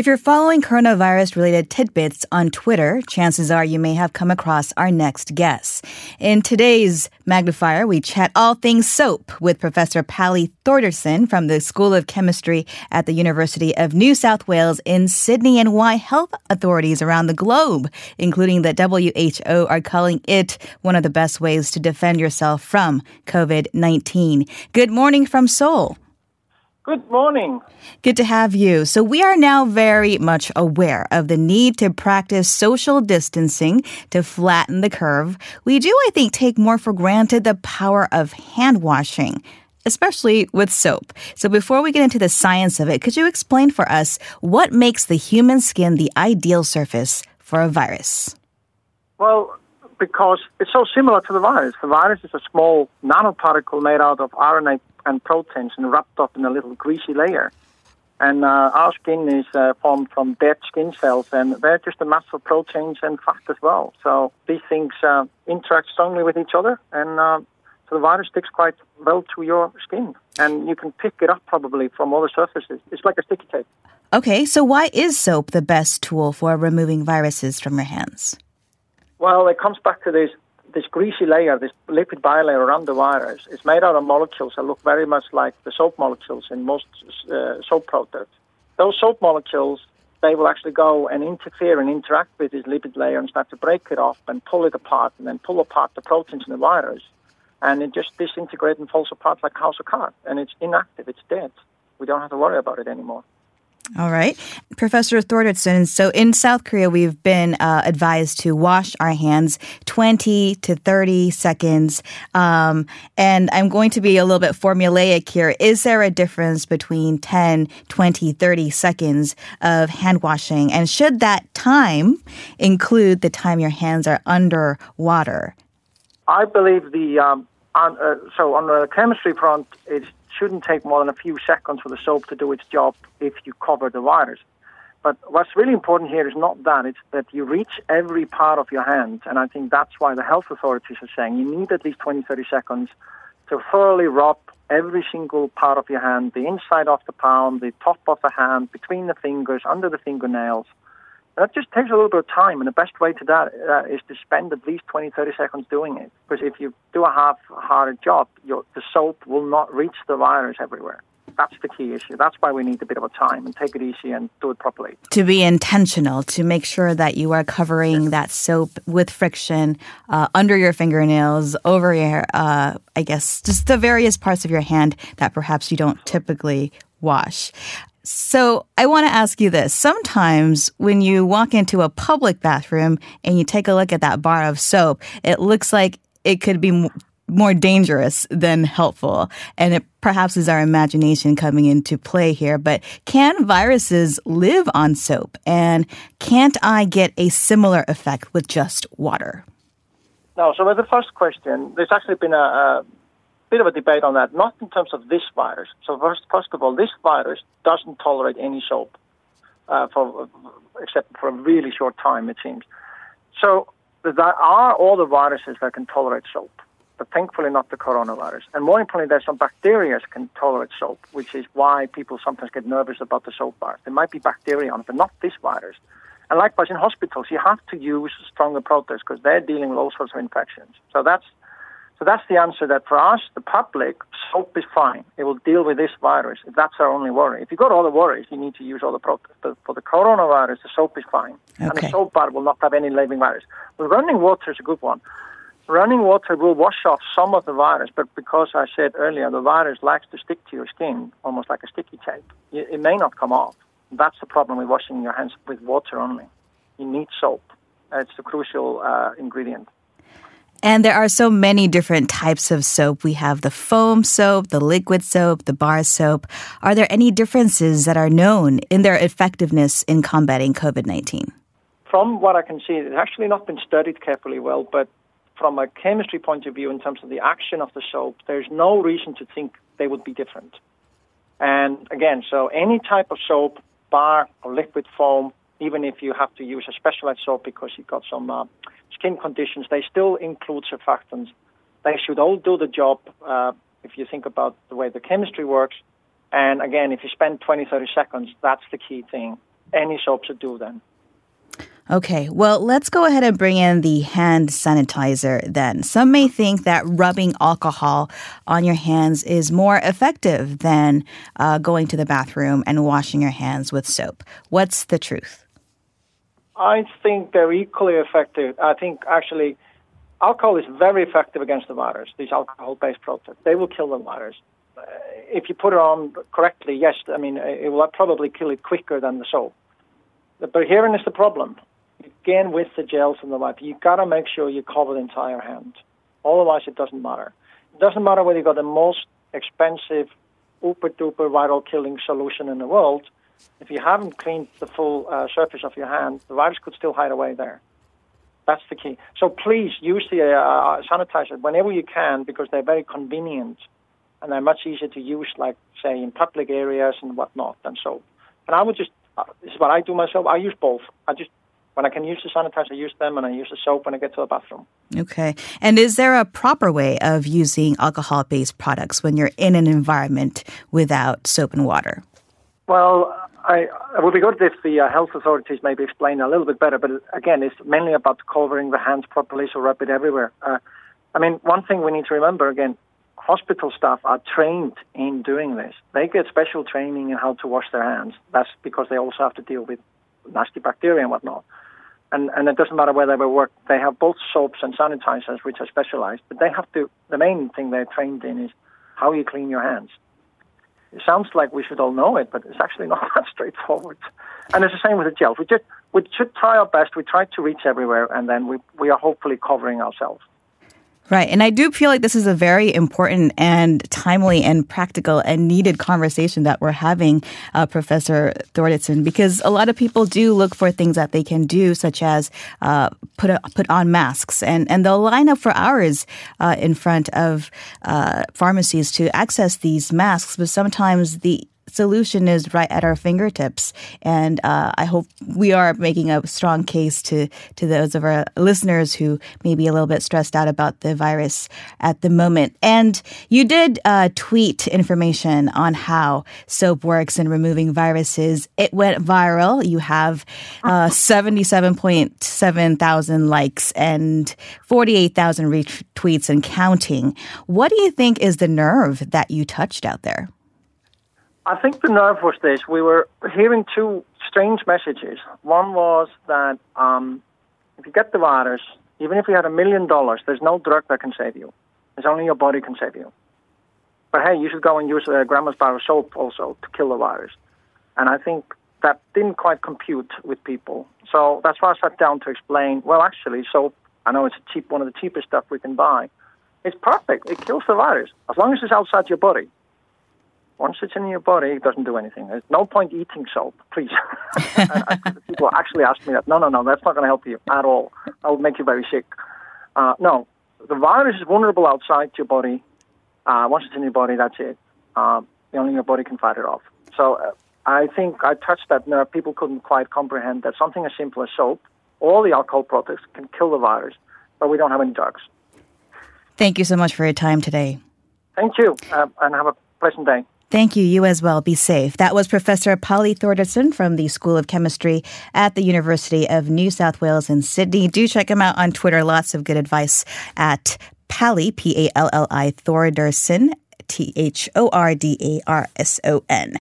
If you're following coronavirus related tidbits on Twitter, chances are you may have come across our next guest. In today's Magnifier, we chat all things soap with Professor Palli Thordarson from the School of Chemistry at the University of New South Wales in Sydney and why health authorities around the globe, including the WHO, are calling it one of the best ways to defend yourself from COVID 19. Good morning from Seoul. Good morning. Good to have you. So, we are now very much aware of the need to practice social distancing to flatten the curve. We do, I think, take more for granted the power of hand washing. Especially with soap. So, before we get into the science of it, could you explain for us what makes the human skin the ideal surface for a virus? Well, because it's so similar to the virus. The virus is a small nanoparticle made out of RNA and proteins and wrapped up in a little greasy layer. And uh, our skin is uh, formed from dead skin cells, and they're just a mass of proteins and fat as well. So these things uh, interact strongly with each other, and uh, so the virus sticks quite well to your skin. And you can pick it up probably from other surfaces. It's like a sticky tape. Okay, so why is soap the best tool for removing viruses from your hands? Well, it comes back to this this greasy layer, this lipid bilayer around the virus, is made out of molecules that look very much like the soap molecules in most uh, soap products. Those soap molecules, they will actually go and interfere and interact with this lipid layer and start to break it off and pull it apart and then pull apart the proteins in the virus. And it just disintegrates and falls apart like a house of cards. And it's inactive, it's dead. We don't have to worry about it anymore. All right. Professor Thordarson, so in South Korea, we've been uh, advised to wash our hands 20 to 30 seconds. Um, and I'm going to be a little bit formulaic here. Is there a difference between 10, 20, 30 seconds of hand washing? And should that time include the time your hands are under water? I believe the, um, on, uh, so on the chemistry front, it's shouldn't take more than a few seconds for the soap to do its job if you cover the virus. But what's really important here is not that, it's that you reach every part of your hand. And I think that's why the health authorities are saying you need at least 20, 30 seconds to thoroughly rub every single part of your hand, the inside of the palm, the top of the hand, between the fingers, under the fingernails, that just takes a little bit of time, and the best way to that uh, is to spend at least 20, 30 seconds doing it. Because if you do a half-hearted job, your, the soap will not reach the virus everywhere. That's the key issue. That's why we need a bit of a time and take it easy and do it properly. To be intentional, to make sure that you are covering yes. that soap with friction uh, under your fingernails, over your, uh, I guess, just the various parts of your hand that perhaps you don't typically wash. So I want to ask you this. Sometimes when you walk into a public bathroom and you take a look at that bar of soap, it looks like it could be more dangerous than helpful. And it perhaps is our imagination coming into play here. But can viruses live on soap? And can't I get a similar effect with just water? No. So with the first question, there's actually been a, a bit of a debate on that, not in terms of this virus. So first, first of all, this virus doesn't tolerate any soap, uh, for except for a really short time, it seems. So there are all the viruses that can tolerate soap, but thankfully not the coronavirus. And more importantly, there's some bacteria that can tolerate soap, which is why people sometimes get nervous about the soap virus. There might be bacteria on it, but not this virus. And likewise, in hospitals, you have to use stronger protests because they're dealing with all sorts of infections. So that's so that's the answer that for us, the public, soap is fine. It will deal with this virus. That's our only worry. If you've got all the worries, you need to use all the products. But for the coronavirus, the soap is fine. Okay. And the soap bar will not have any living virus. But running water is a good one. Running water will wash off some of the virus, but because I said earlier, the virus likes to stick to your skin, almost like a sticky tape, it may not come off. That's the problem with washing your hands with water only. You need soap. It's the crucial uh, ingredient. And there are so many different types of soap. We have the foam soap, the liquid soap, the bar soap. Are there any differences that are known in their effectiveness in combating COVID 19? From what I can see, it's actually not been studied carefully well, but from a chemistry point of view, in terms of the action of the soap, there's no reason to think they would be different. And again, so any type of soap, bar or liquid foam, even if you have to use a specialized soap because you've got some uh, skin conditions, they still include surfactants. They should all do the job uh, if you think about the way the chemistry works. And again, if you spend 20, 30 seconds, that's the key thing. any soap should do then. Okay, well, let's go ahead and bring in the hand sanitizer then. Some may think that rubbing alcohol on your hands is more effective than uh, going to the bathroom and washing your hands with soap. What's the truth? I think they're equally effective. I think actually alcohol is very effective against the virus, these alcohol based products. They will kill the virus. Uh, if you put it on correctly, yes, I mean, it will probably kill it quicker than the soap. But herein is the problem again with the gels and the wipe, you got to make sure you cover the entire hand. Otherwise, it doesn't matter. It doesn't matter whether you've got the most expensive, super duper viral killing solution in the world. If you haven't cleaned the full uh, surface of your hand, the virus could still hide away there. That's the key. So please use the uh, uh sanitizer whenever you can because they're very convenient and they're much easier to use, like say in public areas and whatnot, than soap. And I would just uh, this is what I do myself. I use both. I just when I can use the sanitizer, I use them, and I use the soap when I get to the bathroom. Okay. And is there a proper way of using alcohol based products when you're in an environment without soap and water? Well, I, it would be good if the uh, health authorities maybe explain a little bit better, but again, it's mainly about covering the hands properly, so rub it everywhere. Uh, I mean, one thing we need to remember again hospital staff are trained in doing this. They get special training in how to wash their hands. That's because they also have to deal with nasty bacteria and whatnot and, and it doesn't matter where they work. They have both soaps and sanitizers, which are specialized, but they have to, the main thing they're trained in is how you clean your hands. It sounds like we should all know it, but it's actually not that straightforward. And it's the same with the gels. We just, we should try our best. We try to reach everywhere, and then we, we are hopefully covering ourselves. Right. And I do feel like this is a very important and timely and practical and needed conversation that we're having, uh, Professor Thordarson, because a lot of people do look for things that they can do, such as uh, put a, put on masks, and and they'll line up for hours uh, in front of uh, pharmacies to access these masks. But sometimes the solution is right at our fingertips. And uh, I hope we are making a strong case to, to those of our listeners who may be a little bit stressed out about the virus at the moment. And you did uh, tweet information on how soap works in removing viruses. It went viral. You have uh, 77.7 thousand likes and 48,000 retweets and counting. What do you think is the nerve that you touched out there? I think the nerve was this. We were hearing two strange messages. One was that um, if you get the virus, even if you had a million dollars, there's no drug that can save you. It's only your body can save you. But hey, you should go and use a grandma's bar of soap also to kill the virus. And I think that didn't quite compute with people. So that's why I sat down to explain. Well, actually, soap. I know it's cheap, one of the cheapest stuff we can buy. It's perfect. It kills the virus as long as it's outside your body. Once it's in your body, it doesn't do anything. There's no point eating soap, please. people actually ask me that. No, no, no, that's not going to help you at all. I'll make you very sick. Uh, no, the virus is vulnerable outside your body. Uh, once it's in your body, that's it. Uh, only your body can fight it off. So uh, I think I touched that nerve. People couldn't quite comprehend that something as simple as soap, all the alcohol products can kill the virus, but we don't have any drugs. Thank you so much for your time today. Thank you, uh, and have a pleasant day. Thank you. You as well. Be safe. That was Professor Palli Thordarson from the School of Chemistry at the University of New South Wales in Sydney. Do check him out on Twitter. Lots of good advice at Palli, P A L L I Thordarson, T H O R D A R S O N.